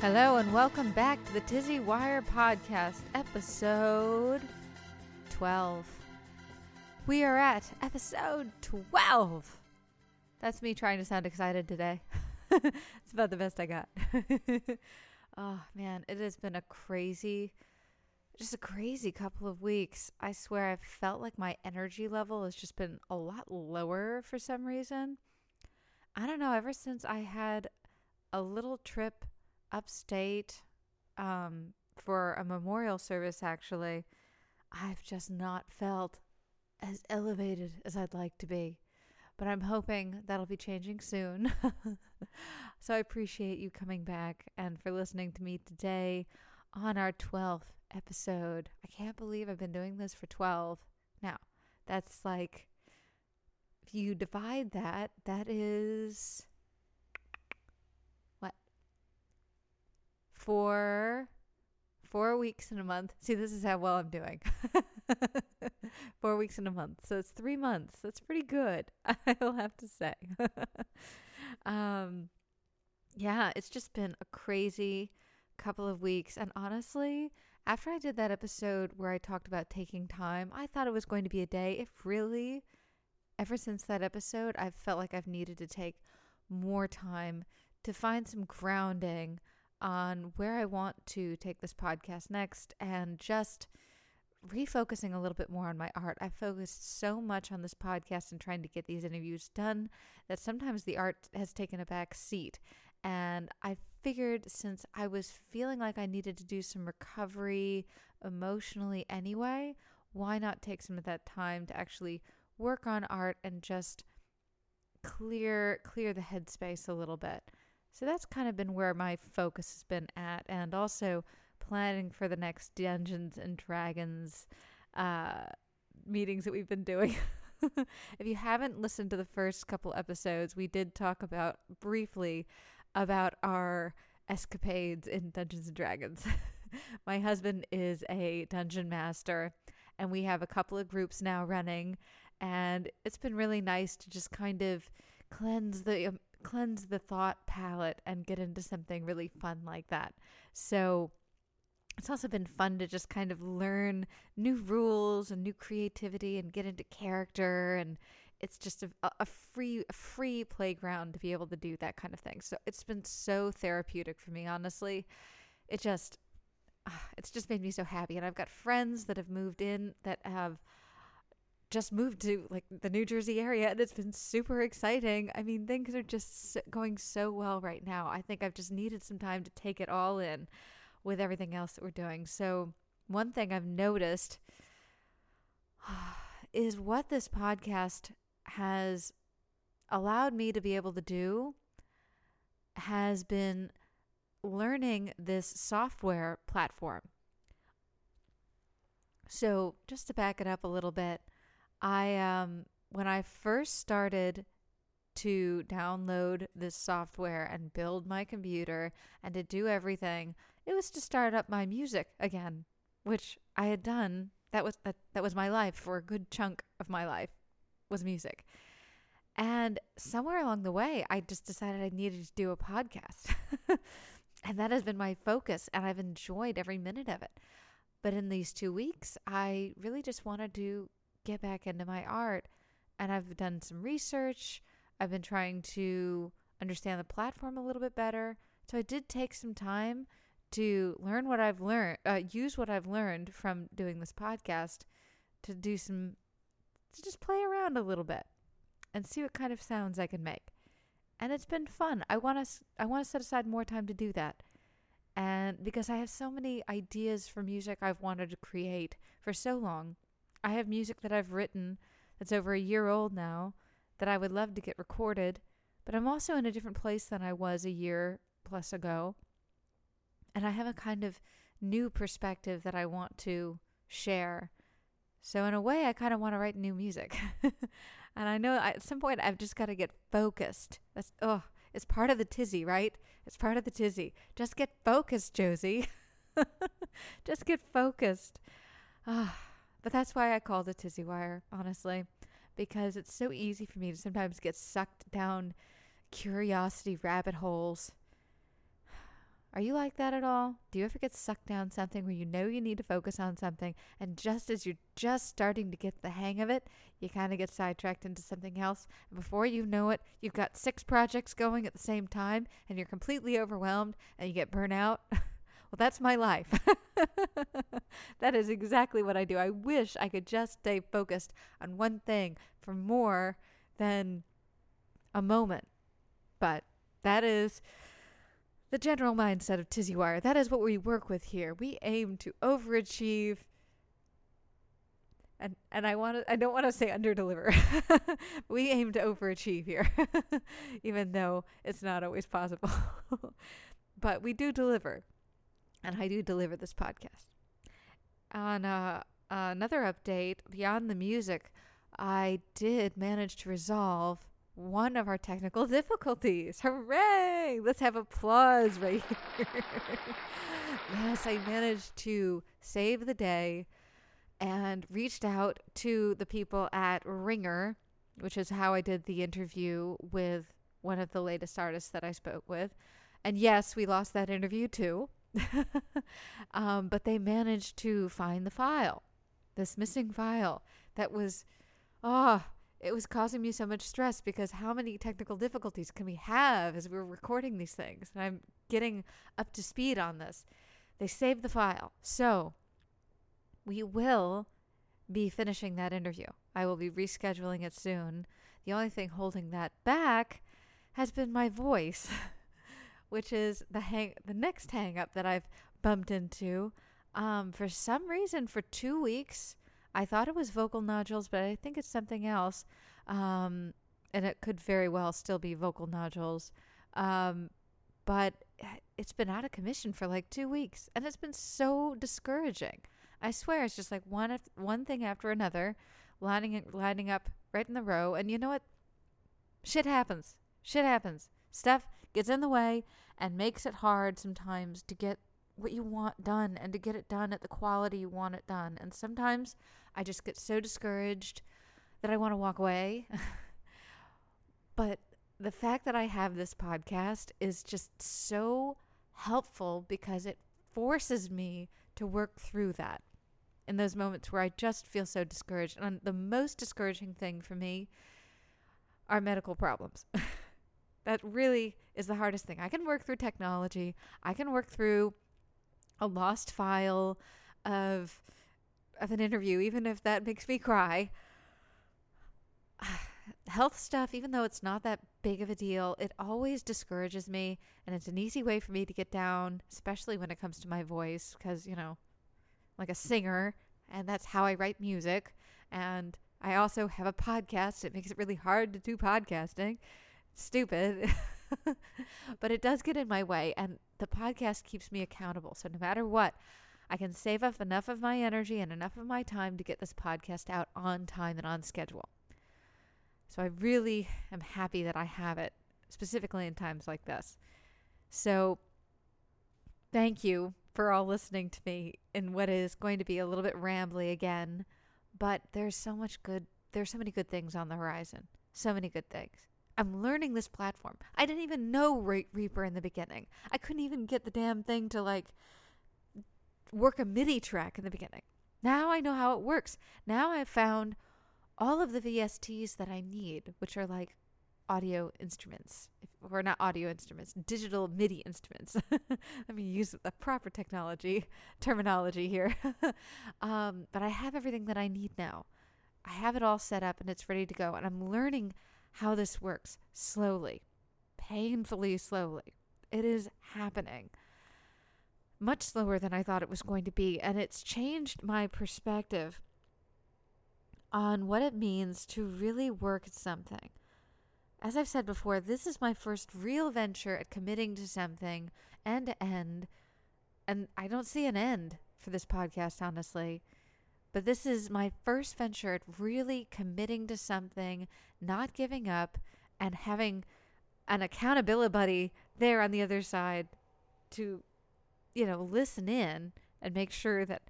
Hello and welcome back to the Tizzy Wire Podcast, episode 12. We are at episode 12. That's me trying to sound excited today. it's about the best I got. oh man, it has been a crazy, just a crazy couple of weeks. I swear I've felt like my energy level has just been a lot lower for some reason. I don't know, ever since I had a little trip upstate um, for a memorial service, actually, I've just not felt as elevated as I'd like to be. But I'm hoping that'll be changing soon. so I appreciate you coming back and for listening to me today on our 12th episode. I can't believe I've been doing this for 12. Now, that's like, if you divide that, that is for four weeks in a month. See, this is how well I'm doing. four weeks in a month. So it's three months. That's pretty good, I'll have to say. um, yeah, it's just been a crazy couple of weeks. And honestly, after I did that episode where I talked about taking time, I thought it was going to be a day. If really, ever since that episode, I've felt like I've needed to take more time to find some grounding on where I want to take this podcast next and just refocusing a little bit more on my art. I focused so much on this podcast and trying to get these interviews done that sometimes the art has taken a back seat. And I figured since I was feeling like I needed to do some recovery emotionally anyway, why not take some of that time to actually work on art and just clear clear the headspace a little bit. So that's kind of been where my focus has been at, and also planning for the next Dungeons and Dragons uh, meetings that we've been doing. if you haven't listened to the first couple episodes, we did talk about briefly about our escapades in Dungeons and Dragons. My husband is a dungeon master, and we have a couple of groups now running, and it's been really nice to just kind of cleanse the um, cleanse the thought palette and get into something really fun like that. So it's also been fun to just kind of learn new rules and new creativity and get into character and it's just a, a free a free playground to be able to do that kind of thing. So it's been so therapeutic for me honestly. It just ah, it's just made me so happy and I've got friends that have moved in that have just moved to like the New Jersey area and it's been super exciting. I mean, things are just going so well right now. I think I've just needed some time to take it all in with everything else that we're doing. So, one thing I've noticed is what this podcast has allowed me to be able to do has been learning this software platform. So, just to back it up a little bit, I um when I first started to download this software and build my computer and to do everything, it was to start up my music again, which I had done. That was that, that was my life for a good chunk of my life was music. And somewhere along the way, I just decided I needed to do a podcast. and that has been my focus and I've enjoyed every minute of it. But in these 2 weeks, I really just wanted to get back into my art. And I've done some research. I've been trying to understand the platform a little bit better. So I did take some time to learn what I've learned, uh, use what I've learned from doing this podcast to do some, to just play around a little bit and see what kind of sounds I can make. And it's been fun. I want to, I want to set aside more time to do that. And because I have so many ideas for music I've wanted to create for so long, I have music that I've written that's over a year old now that I would love to get recorded, but I'm also in a different place than I was a year plus ago. And I have a kind of new perspective that I want to share. So, in a way, I kind of want to write new music. and I know at some point I've just got to get focused. That's, oh, it's part of the tizzy, right? It's part of the tizzy. Just get focused, Josie. just get focused. Ah. But that's why I call it Tizzy Wire, honestly, because it's so easy for me to sometimes get sucked down curiosity rabbit holes. Are you like that at all? Do you ever get sucked down something where you know you need to focus on something and just as you're just starting to get the hang of it, you kind of get sidetracked into something else and before you know it, you've got six projects going at the same time and you're completely overwhelmed and you get burnout? well, that's my life. that is exactly what I do. I wish I could just stay focused on one thing for more than a moment. But that is the general mindset of Tizzy Wire. That is what we work with here. We aim to overachieve. And and I want to I don't want to say underdeliver. we aim to overachieve here. Even though it's not always possible. but we do deliver. And I do deliver this podcast. On uh, another update, beyond the music, I did manage to resolve one of our technical difficulties. Hooray! Let's have applause right here. yes, I managed to save the day and reached out to the people at Ringr, which is how I did the interview with one of the latest artists that I spoke with. And yes, we lost that interview too. um, but they managed to find the file, this missing file that was, ah, oh, it was causing me so much stress because how many technical difficulties can we have as we're recording these things? And I'm getting up to speed on this. They saved the file. So we will be finishing that interview. I will be rescheduling it soon. The only thing holding that back has been my voice, which is the hang the next hang up that I've bumped into. Um, for some reason, for two weeks, I thought it was vocal nodules, but I think it's something else. Um, and it could very well still be vocal nodules. Um, but it's been out of commission for like two weeks, and it's been so discouraging. I swear, it's just like one one thing after another, lining lining up right in the row. And you know what? Shit happens. Shit happens. Stuff gets in the way and makes it hard sometimes to get what you want done and to get it done at the quality you want it done. And sometimes I just get so discouraged that I want to walk away. but the fact that I have this podcast is just so helpful because it forces me to work through that in those moments where I just feel so discouraged. And the most discouraging thing for me are medical problems. that really is the hardest thing. I can work through technology, I can work through a lost file of of an interview, even if that makes me cry. Health stuff, even though it's not that big of a deal, it always discourages me. And it's an easy way for me to get down, especially when it comes to my voice, because, you know, like a singer, and that's how I write music. And I also have a podcast. It makes it really hard to do podcasting. Stupid. but it does get in my way. And the podcast keeps me accountable. So no matter what, I can save up enough of my energy and enough of my time to get this podcast out on time and on schedule. So I really am happy that I have it, specifically in times like this. So thank you for all listening to me in what is going to be a little bit rambly again, but there's so much good there's so many good things on the horizon. So many good things. I'm learning this platform. I didn't even know Reaper in the beginning. I couldn't even get the damn thing to like work a MIDI track in the beginning. Now I know how it works. Now I've found all of the VSTs that I need, which are like audio instruments, or not audio instruments, digital MIDI instruments. Let me use the proper technology terminology here. um, but I have everything that I need now. I have it all set up and it's ready to go. And I'm learning how this works slowly, painfully slowly. It is happening much slower than I thought it was going to be. And it's changed my perspective on what it means to really work at something. As I've said before, this is my first real venture at committing to something end to end. And I don't see an end for this podcast, honestly. But this is my first venture at really committing to something, not giving up, and having an accountability buddy there on the other side to you know, listen in and make sure that,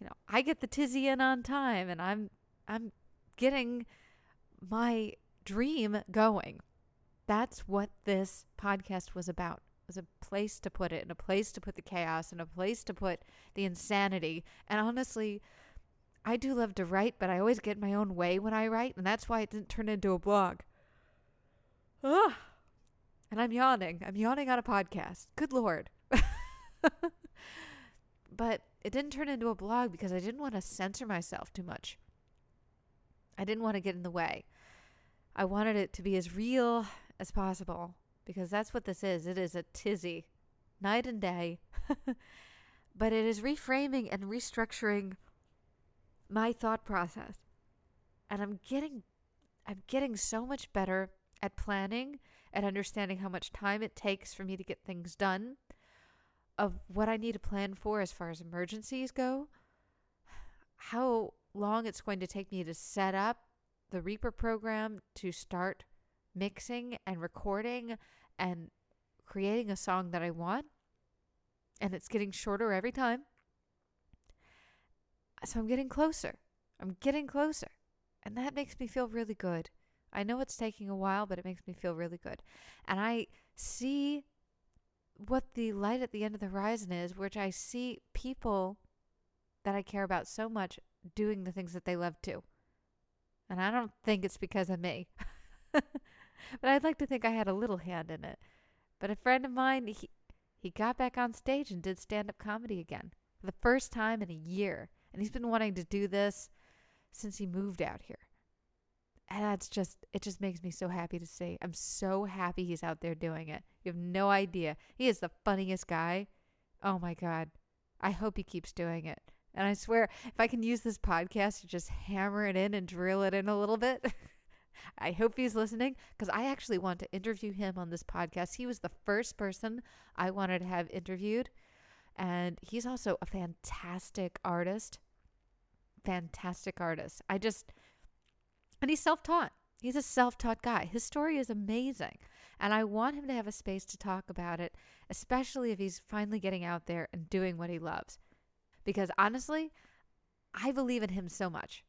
you know, I get the tizzy in on time and I'm I'm getting my dream going. That's what this podcast was about. It was a place to put it and a place to put the chaos and a place to put the insanity. And honestly, I do love to write, but I always get my own way when I write, and that's why it didn't turn into a blog. Ugh. And I'm yawning. I'm yawning on a podcast. Good Lord. but it didn't turn into a blog because I didn't want to censor myself too much. I didn't want to get in the way. I wanted it to be as real as possible because that's what this is. It is a tizzy, night and day. but it is reframing and restructuring my thought process. And I'm getting I'm getting so much better at planning at understanding how much time it takes for me to get things done, of what I need to plan for as far as emergencies go, how long it's going to take me to set up the Reaper program to start mixing and recording and creating a song that I want. And it's getting shorter every time. So I'm getting closer. I'm getting closer. And that makes me feel really good. I know it's taking a while, but it makes me feel really good. And I see what the light at the end of the horizon is, which I see people that I care about so much doing the things that they love to. And I don't think it's because of me. but I'd like to think I had a little hand in it. But a friend of mine, he, he got back on stage and did stand up comedy again for the first time in a year. And he's been wanting to do this since he moved out here and that's just it just makes me so happy to see. I'm so happy he's out there doing it. You have no idea. He is the funniest guy. Oh my god. I hope he keeps doing it. And I swear, if I can use this podcast to just hammer it in and drill it in a little bit, I hope he's listening because I actually want to interview him on this podcast. He was the first person I wanted to have interviewed. And he's also a fantastic artist. Fantastic artist. I just, and he's self taught. He's a self taught guy. His story is amazing. And I want him to have a space to talk about it, especially if he's finally getting out there and doing what he loves. Because honestly, I believe in him so much.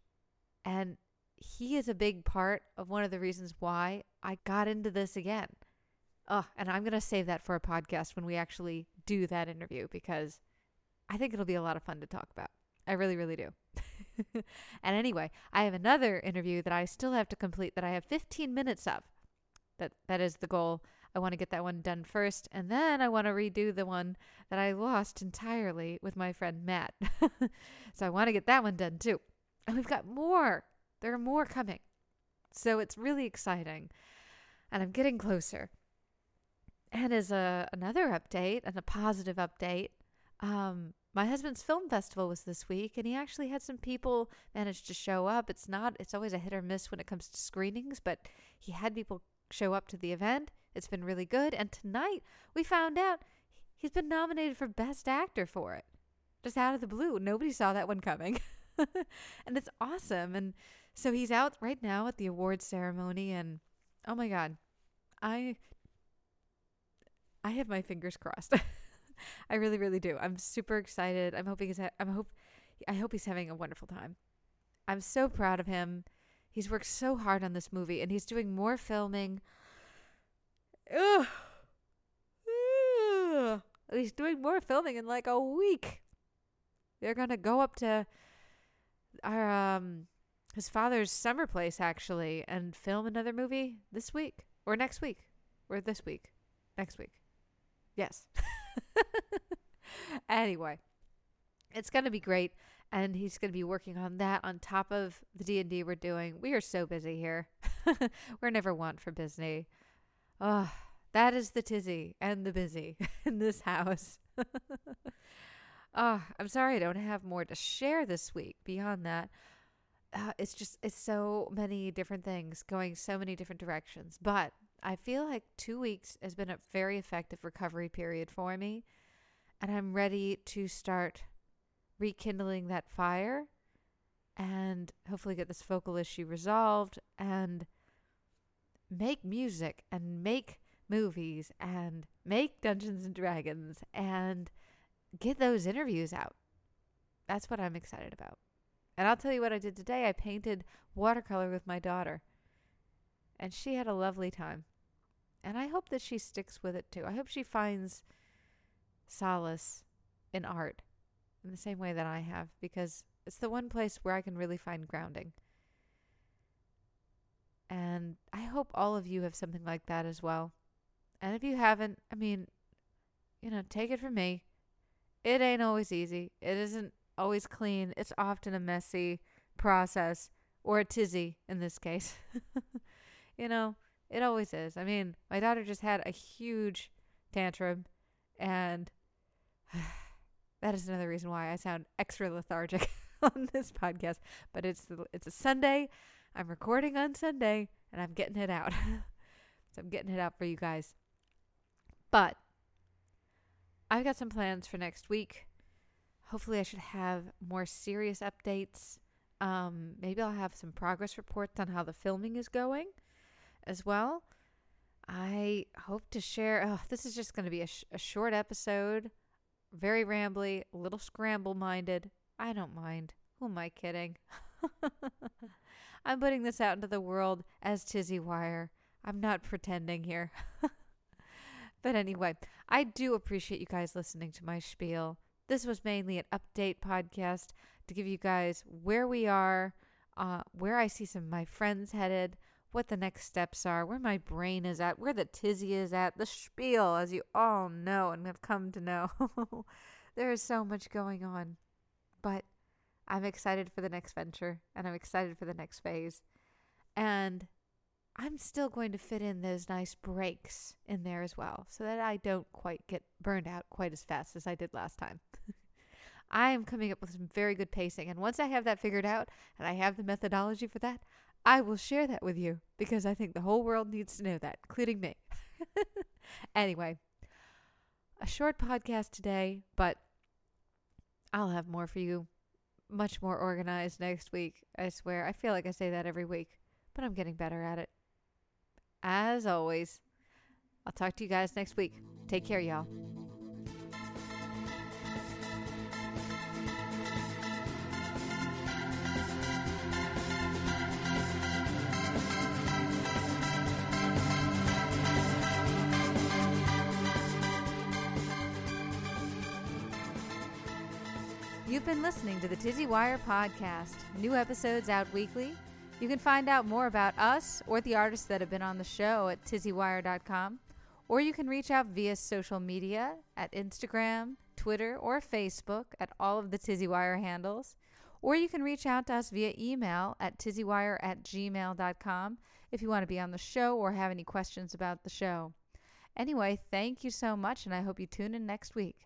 And he is a big part of one of the reasons why I got into this again. Oh, and I'm going to save that for a podcast when we actually do that interview because I think it'll be a lot of fun to talk about. I really, really do. and anyway, I have another interview that I still have to complete that I have 15 minutes of. That that is the goal. I want to get that one done first, and then I want to redo the one that I lost entirely with my friend Matt. so I want to get that one done too. And we've got more. There are more coming. So it's really exciting. And I'm getting closer. And as a another update and a positive update, um, my husband's film festival was this week and he actually had some people manage to show up. It's not it's always a hit or miss when it comes to screenings but he had people show up to the event. It's been really good. And tonight we found out he's been nominated for best actor for it. Just out of the blue. Nobody saw that one coming. And it's awesome. And so he's out right now at the awards ceremony and oh my god i i have my fingers crossed I really, really do. I'm super excited. I'm hoping he's. Ha- I'm hope. I hope he's having a wonderful time. I'm so proud of him. He's worked so hard on this movie, and he's doing more filming. Ugh. Ugh. He's doing more filming in like a week. They're gonna go up to our um his father's summer place actually and film another movie this week or next week or this week next week. Yes. anyway, it's going to be great and he's going to be working on that on top of the D&D we're doing. We are so busy here. we're never want for busy. Oh, that is the tizzy and the busy in this house. oh, I'm sorry I don't have more to share this week beyond that. Uh, it's just it's so many different things going so many different directions. But I feel like 2 weeks has been a very effective recovery period for me and I'm ready to start rekindling that fire and hopefully get this vocal issue resolved and make music and make movies and make Dungeons and Dragons and get those interviews out. That's what I'm excited about. And I'll tell you what I did today. I painted watercolor with my daughter. And she had a lovely time. And I hope that she sticks with it too. I hope she finds solace in art in the same way that I have because it's the one place where I can really find grounding. And I hope all of you have something like that as well. And if you haven't, I mean, you know, take it from me. It ain't always easy. It isn't always clean. It's often a messy process or a tizzy in this case. you know, it always is. I mean, my daughter just had a huge tantrum and that is another reason why I sound extra lethargic on this podcast, but it's it's a Sunday. I'm recording on Sunday and I'm getting it out. so I'm getting it out for you guys. But I've got some plans for next week. Hopefully, I should have more serious updates. Um, maybe I'll have some progress reports on how the filming is going as well. I hope to share. Oh, this is just going to be a, sh- a short episode, very rambly, a little scramble minded. I don't mind. Who am I kidding? I'm putting this out into the world as Tizzy Wire. I'm not pretending here. but anyway, I do appreciate you guys listening to my spiel. This was mainly an update podcast to give you guys where we are, uh, where I see some of my friends headed, what the next steps are, where my brain is at, where the tizzy is at, the spiel, as you all know and have come to know. there is so much going on. But I'm excited for the next venture and I'm excited for the next phase. And I'm still going to fit in those nice breaks in there as well so that I don't quite get burned out quite as fast as I did last time. I am coming up with some very good pacing. And once I have that figured out and I have the methodology for that, I will share that with you because I think the whole world needs to know that, including me. anyway, a short podcast today, but I'll have more for you. Much more organized next week, I swear. I feel like I say that every week, but I'm getting better at it as always. I'll talk to you guys next week. Take care, y'all. You've been listening to the Tizzy Wire podcast. New episodes out weekly you can find out more about us or the artists that have been on the show at tizzywire.com, or you can reach out via social media at Instagram, Twitter, or Facebook at all of the Tizzywire handles, or you can reach out to us via email at tizzywire at gmail.com if you want to be on the show or have any questions about the show. Anyway, thank you so much, and I hope you tune in next week.